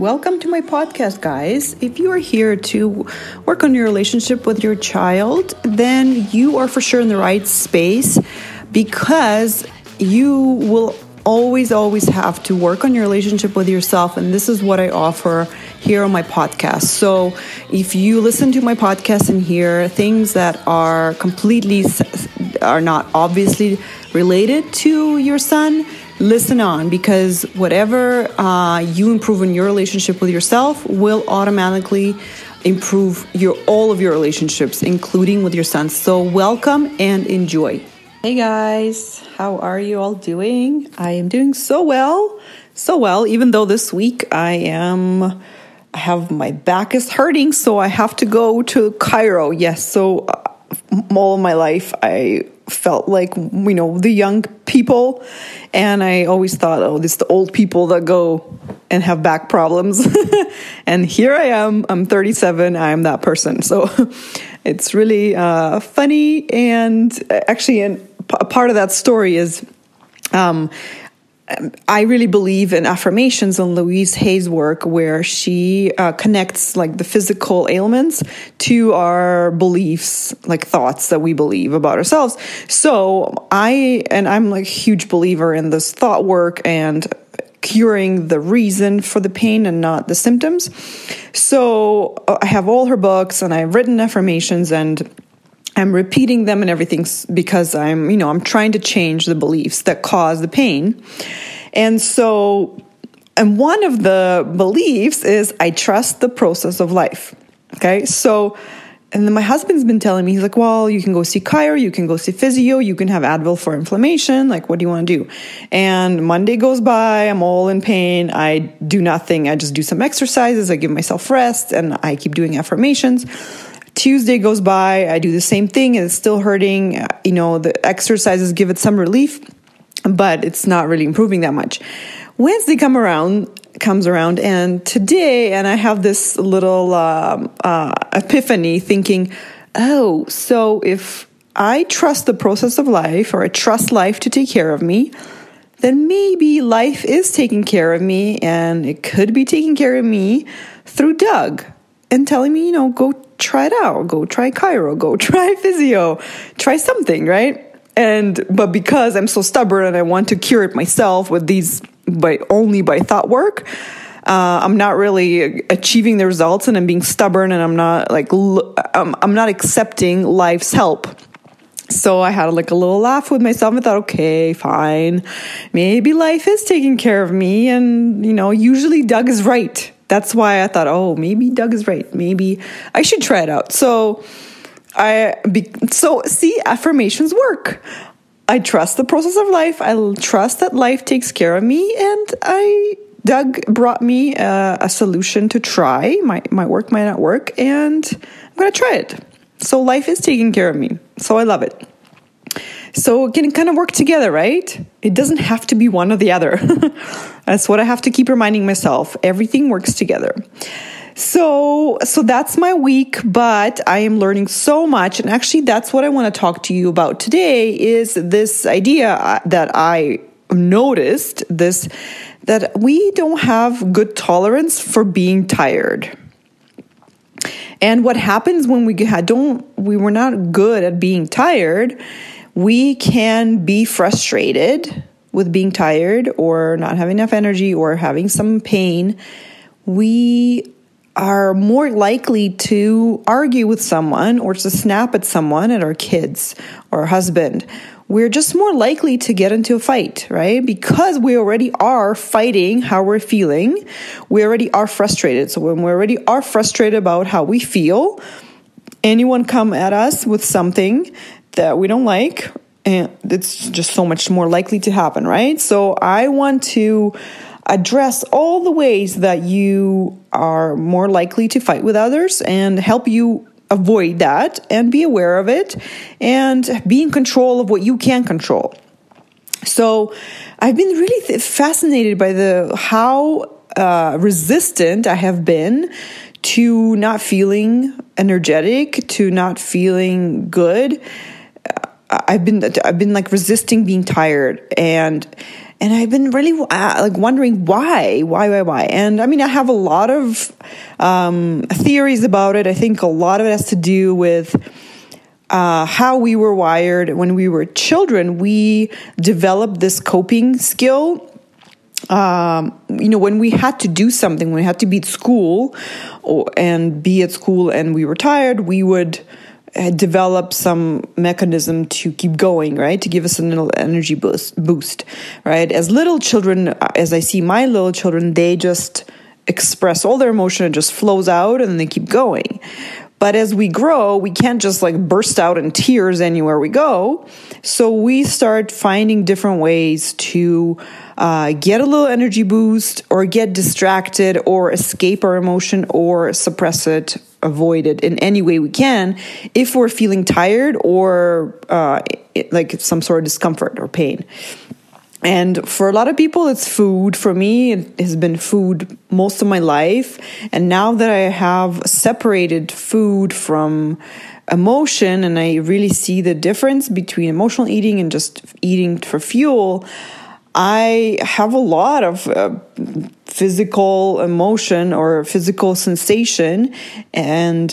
Welcome to my podcast, guys. If you are here to work on your relationship with your child, then you are for sure in the right space because you will always, always have to work on your relationship with yourself. And this is what I offer here on my podcast. So if you listen to my podcast and hear things that are completely, are not obviously related to your son, listen on because whatever uh, you improve in your relationship with yourself will automatically improve your all of your relationships including with your son so welcome and enjoy. Hey guys. How are you all doing? I am doing so well. So well even though this week i am i have my back is hurting so i have to go to chiro. yes so uh, all of my life i felt like you know the young people. And i always thought oh this is the old people that go and have back problems. And here i am i'm 37 i'm that person. So it's really uh, funny and actually and a part of that story is um, I really believe in affirmations on Louise Hay's work, where she uh, connects like the physical ailments to our beliefs, like thoughts that we believe about ourselves. So I, and I'm like a huge believer in this thought work and curing the reason for the pain and not the symptoms. So uh, I have all her books and I've written affirmations and I'm repeating them and everything because I'm, you know, I'm trying to change the beliefs that cause the pain. And so, and one of the beliefs is I trust the process of life. Okay. So, and then my husband's been telling me, he's like, well, you can go see chiro, you can go see physio, you can have Advil for inflammation. Like, what do you want to do? And Monday goes by, I'm all in pain. I do nothing. I just do some exercises. I give myself rest and I keep doing affirmations. Tuesday goes by, I do the same thing and it's still hurting. You know, the exercises give it some relief, but it's not really improving that much. Wednesday come around comes around and today and I have this little um, uh, epiphany thinking, "Oh, so if I trust the process of life or I trust life to take care of me, then maybe life is taking care of me and it could be taking care of me through Doug and telling me, you know, go try it out, go try chiro, go try physio, try something, right? And but because I'm so stubborn and I want to cure it myself with these by only by thought work, uh, I'm not really achieving the results, and I'm being stubborn, and I'm not like I'm, I'm not accepting life's help. So I had like a little laugh with myself and thought, okay, fine. Maybe life is taking care of me. And, you know, usually Doug is right that's why I thought, oh, maybe Doug is right. Maybe I should try it out. So I be, so see affirmations work. I trust the process of life. I trust that life takes care of me, and I Doug brought me a, a solution to try. My my work might not work, and I'm gonna try it. So life is taking care of me. So I love it. So it can kind of work together, right? It doesn't have to be one or the other. that's what I have to keep reminding myself. Everything works together. So, so that's my week, but I am learning so much. And actually, that's what I want to talk to you about today is this idea uh, that I noticed this, that we don't have good tolerance for being tired. And what happens when we don't, we were not good at being tired we can be frustrated with being tired or not having enough energy or having some pain. We are more likely to argue with someone or to snap at someone, at our kids or our husband. We're just more likely to get into a fight, right? Because we already are fighting how we're feeling. We already are frustrated. So when we already are frustrated about how we feel, anyone come at us with something that we don't like, and it's just so much more likely to happen, right? So I want to address all the ways that you are more likely to fight with others and help you avoid that and be aware of it and be in control of what you can control. So I've been really th- fascinated by the how uh, resistant I have been to not feeling energetic, to not feeling good I've been I've been like resisting being tired and and I've been really uh, like wondering why, why, why, why. And I mean, I have a lot of um, theories about it. I think a lot of it has to do with uh, how we were wired when we were children. We developed this coping skill. Um, you know, when we had to do something, when we had to be at school or, and be at school and we were tired, we would develop some mechanism to keep going, right? To give us a little energy boost, boost, right? As little children, uh, as I see my little children, they just express all their emotion and just flows out and they keep going. But as we grow, we can't just like burst out in tears anywhere we go. So we start finding different ways to uh, get a little energy boost or get distracted or escape our emotion or suppress it avoid it in any way we can if we're feeling tired or uh, like some sort of discomfort or pain. And for a lot of people, it's food. For me, it has been food most of my life. And now that I have separated food from emotion and I really see the difference between emotional eating and just eating for fuel, I have a lot of uh, physical emotion or physical sensation, and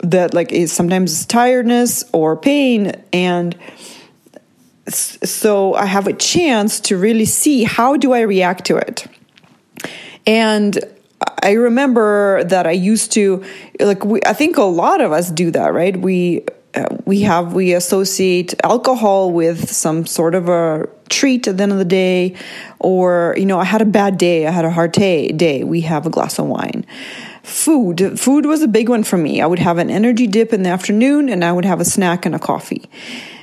that like is sometimes it's tiredness or pain, and so I have a chance to really see how do I react to it, and I remember that I used to like we, I think a lot of us do that, right? We uh, we have we associate alcohol with some sort of a treat at the end of the day. Or you know i had a bad day i had a hard day day we have a glass of wine. Food food was a big one for me. I would have an energy dip in the afternoon and i would have a snack and a coffee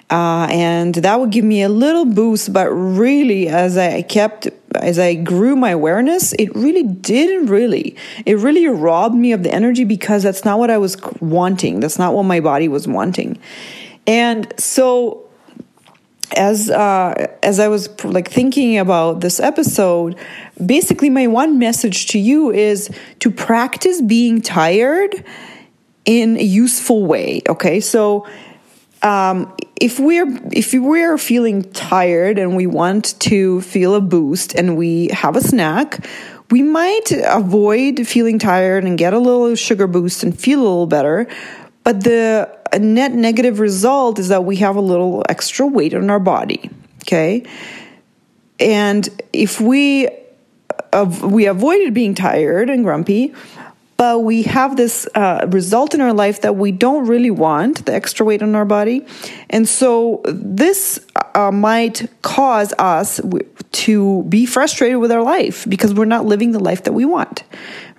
uh, and that would give me a little boost but really as i kept as i grew my awareness it really didn't really it really robbed me of the energy because that's not what i was wanting. That's not what my body was wanting. And so as uh, as i was like thinking about this episode basically my one message to you is to practice being tired in a useful way okay? So um, if we're if we're feeling tired and we want to feel a boost and we have a snack we might avoid feeling tired and get a little sugar boost and feel a little better. But the net negative result is that we have a little extra weight on our body okay? And if we uh, we avoided being tired and grumpy but we have this uh, result in our life that we don't really want the extra weight on our body. And so this uh, might cause us to be frustrated with our life because we're not living the life that we want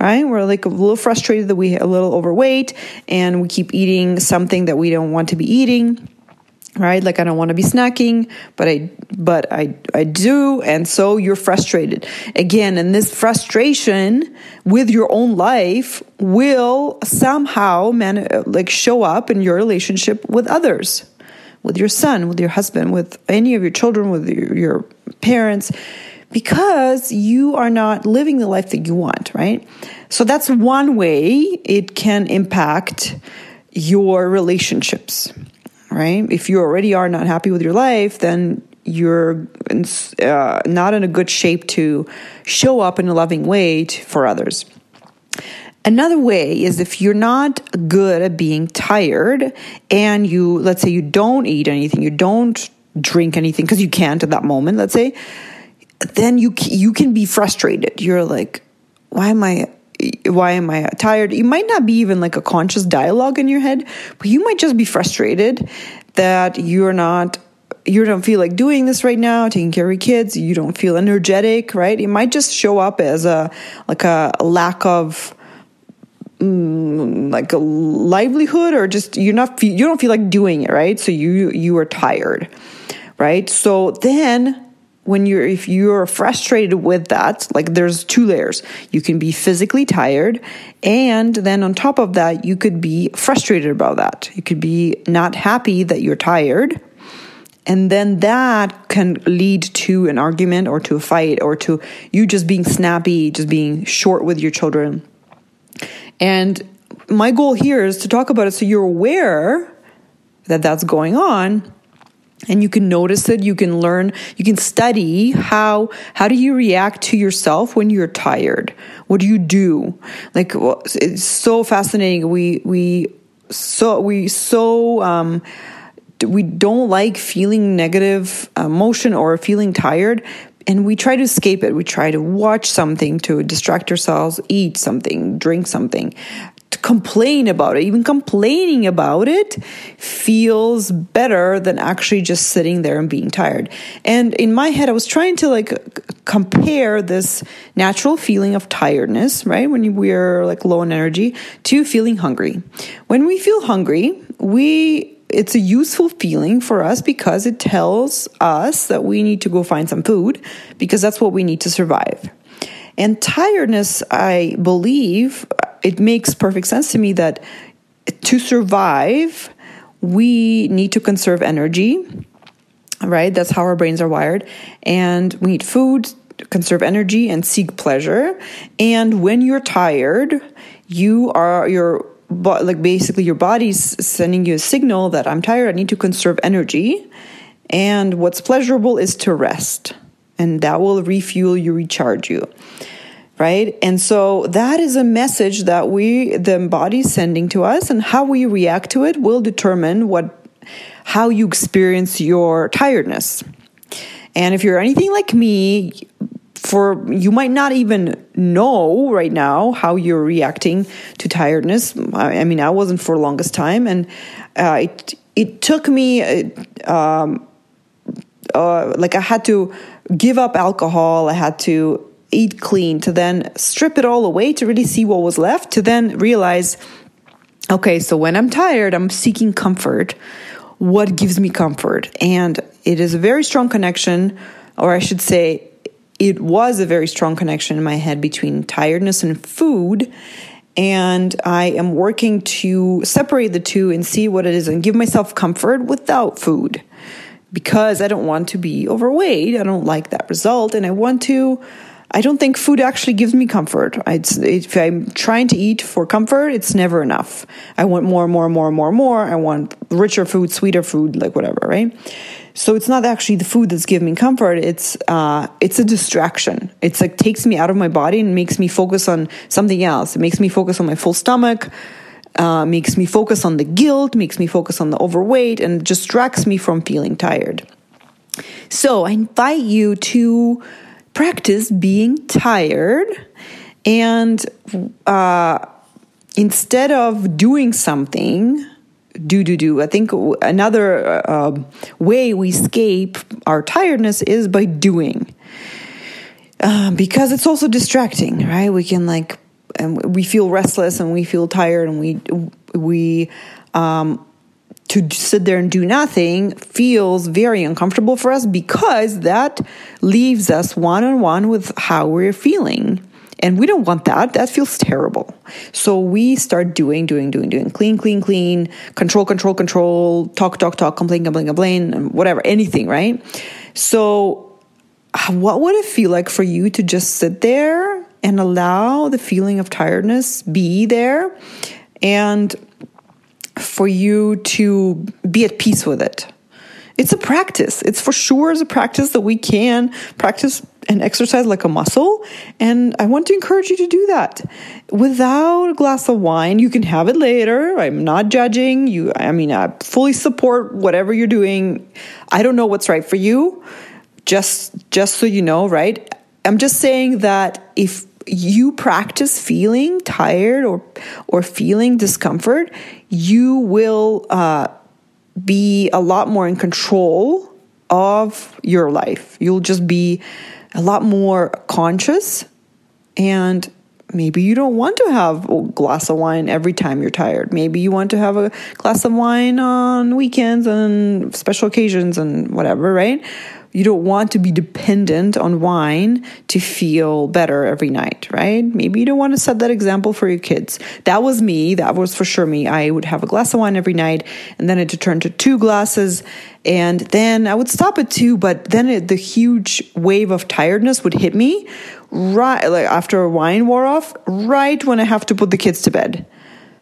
right? We're like a little frustrated that we're a little overweight and we keep eating something that we don't want to be eating right? Like i don't want to be snacking but i but i i do and so you're frustrated. Again and this frustration with your own life will somehow man like show up in your relationship with others with your son with your husband with any of your children with your, your parents because you are not living the life that you want right? So that's one way it can impact your relationships right? If you already are not happy with your life, then you're uh, not in a good shape to show up in a loving way to, for others. Another way is if you're not good at being tired and you, let's say, you don't eat anything, you don't drink anything because you can't at that moment, let's say, then you you can be frustrated. You're like, why am I why am I tired? You might not be even like a conscious dialogue in your head, but you might just be frustrated that you're not you don't feel like doing this right now, taking care of your kids, you don't feel energetic, right? It might just show up as a like a, a lack of mm, like a livelihood or just you're not you don't feel like doing it, right? So you you are tired. Right? So then when you're if you're frustrated with that like there's two layers. You can be physically tired and then on top of that you could be frustrated about that. You could be not happy that you're tired and then that can lead to an argument or to a fight or to you just being snappy just being short with your children. And my goal here is to talk about it so you're aware that that's going on and you can notice it you can learn you can study how how do you react to yourself when you're tired? What do you do? Like it's so fascinating. We we so we so um we don't like feeling negative emotion or feeling tired and we try to escape it. We try to watch something to distract ourselves eat something drink something complain about it. Even complaining about it feels better than actually just sitting there and being tired. And in my head i was trying to like compare this natural feeling of tiredness right when we're like low in energy to feeling hungry. When we feel hungry we it's a useful feeling for us because it tells us that we need to go find some food because that's what we need to survive. And tiredness, I believe, it makes perfect sense to me that to survive, we need to conserve energy, right? That's how our brains are wired. And we need food, conserve energy, and seek pleasure. And when you're tired, you are, you're but like basically your body's sending you a signal that I'm tired, I need to conserve energy. And what's pleasurable is to rest, and that will refuel you, recharge you. Right? And so that is a message that we the body's sending to us and how we react to it will determine what how you experience your tiredness. And if you're anything like me, for you might not even know right now how you're reacting to tiredness. I, I mean, I wasn't for the longest time, and uh, it it took me uh, um, uh, like I had to give up alcohol. I had to eat clean to then strip it all away to really see what was left. To then realize, okay, so when I'm tired, I'm seeking comfort. What gives me comfort? And it is a very strong connection, or I should say, it was a very strong connection in my head between tiredness and food. And I am working to separate the two and see what it is and give myself comfort without food because I don't want to be overweight. I don't like that result. And I want to, I don't think food actually gives me comfort. It's, if I'm trying to eat for comfort, it's never enough. I want more, and more, and more, and more, and more. I want richer food, sweeter food, like whatever, right? So it's not actually the food that's giving me comfort. It's uh, it's a distraction. It's like takes me out of my body and makes me focus on something else. It makes me focus on my full stomach. Uh, makes me focus on the guilt. Makes me focus on the overweight, and distracts me from feeling tired. So I invite you to practice being tired, and uh, instead of doing something do do do. I think another uh, way we escape our tiredness is by doing, uh, because it's also distracting, right? We can like, and we feel restless and we feel tired and we we um, to sit there and do nothing feels very uncomfortable for us because that leaves us one on one with how we're feeling. And we don't want that. That feels terrible. So we start doing, doing, doing, doing, clean, clean, clean, control, control, control, talk, talk, talk, complain, complain, complain, whatever, anything, right? So, what would it feel like for you to just sit there and allow the feeling of tiredness be there and for you to be at peace with it? It's a practice. It's for sure is a practice that we can practice and exercise like a muscle. And I want to encourage you to do that without a glass of wine. You can have it later. I'm not judging you. I mean, I fully support whatever you're doing. I don't know what's right for you. Just, just so you know, right? I'm just saying that if you practice feeling tired or or feeling discomfort, you will uh, be a lot more in control of your life. You'll just be a lot more conscious and maybe you don't want to have a glass of wine every time you're tired. Maybe you want to have a glass of wine on weekends and special occasions and whatever, right? You don't want to be dependent on wine to feel better every night, right? Maybe you don't want to set that example for your kids. That was me. That was for sure me. I would have a glass of wine every night and then it would turn to two glasses and then I would stop at two, but then it, the huge wave of tiredness would hit me right like after wine wore off, right when I have to put the kids to bed.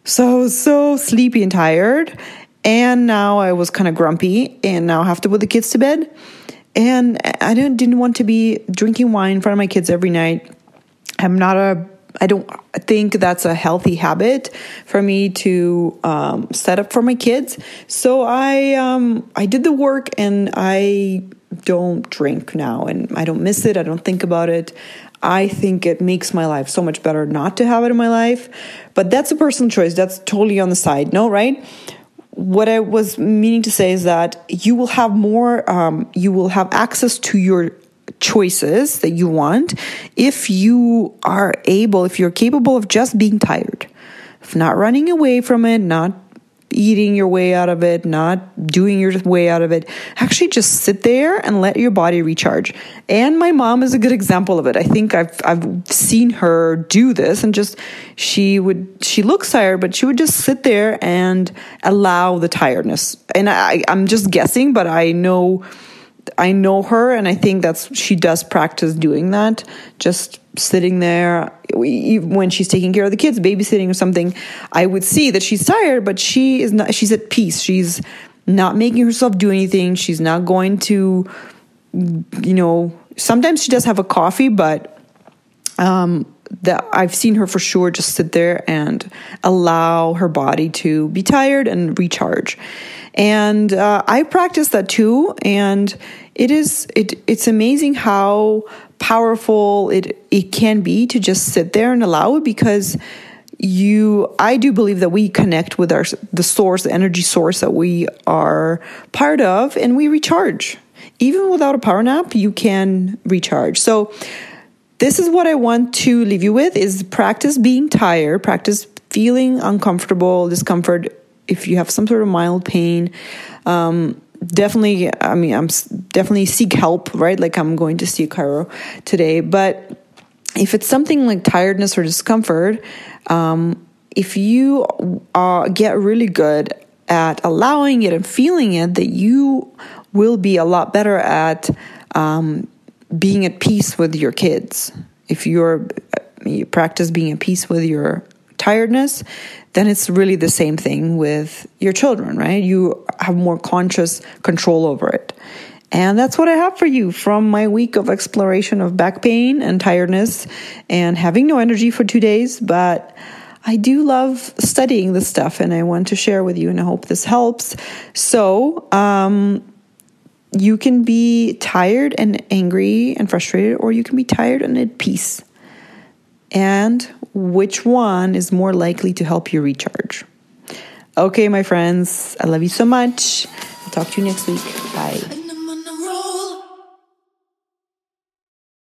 So, so sleepy and tired And now I was kind of grumpy, and now I have to put the kids to bed. And I didn't, didn't want to be drinking wine in front of my kids every night. I'm not a I don't think that's a healthy habit for me to um, set up for my kids. So I um, I did the work and I don't drink now and I don't miss it. I don't think about it. I think it makes my life so much better not to have it in my life. But that's a personal choice. That's totally on the side. No, right? What I was meaning to say is that you will have more, um, you will have access to your choices that you want if you are able, if you're capable of just being tired, of not running away from it, not eating your way out of it, not doing your way out of it. Actually, just sit there and let your body recharge. And my mom is a good example of it. I think I've I've seen her do this, and just she would she looks tired, but she would just sit there and allow the tiredness. And I I'm just guessing, but I know I know her, and I think that's she does practice doing that. Just sitting there when she's taking care of the kids, babysitting or something. I would see that she's tired, but she is not. She's at peace. She's not making herself do anything. She's not going to, you know. Sometimes she does have a coffee, but um, that I've seen her for sure just sit there and allow her body to be tired and recharge. And uh, I practice that too, and it is it it's amazing how powerful it it can be to just sit there and allow it because you i do believe that we connect with our the source the energy source that we are part of and we recharge. Even without a power nap you can recharge. So this is what i want to leave you with is practice being tired practice feeling uncomfortable discomfort if you have some sort of mild pain. Um, definitely i mean i'm definitely seek help right? Like i'm going to see chiro today. But if it's something like tiredness or discomfort um, if you uh, get really good at allowing it and feeling it that you will be a lot better at um, being at peace with your kids. If you're you practice being at peace with your tiredness then it's really the same thing with your children, right? You have more conscious control over it. And that's what I have for you from my week of exploration of back pain and tiredness and having no energy for two days. But I do love studying this stuff and I want to share with you, and I hope this helps. So, um, you can be tired and angry and frustrated, or you can be tired and at peace. And which one is more likely to help you recharge. Okay, my friends, I love you so much. I'll talk to you next week. Bye.